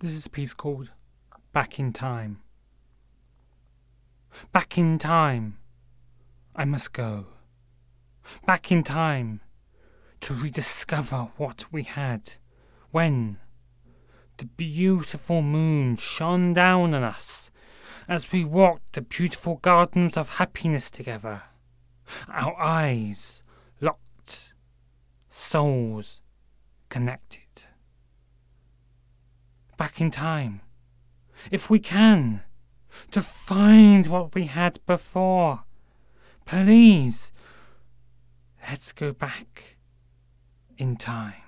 This is a piece called Back in Time. Back in time, I must go. Back in time to rediscover what we had when the beautiful moon shone down on us as we walked the beautiful gardens of happiness together. Our eyes locked, souls connected in time, if we can, to find what we had before. Please, let's go back in time.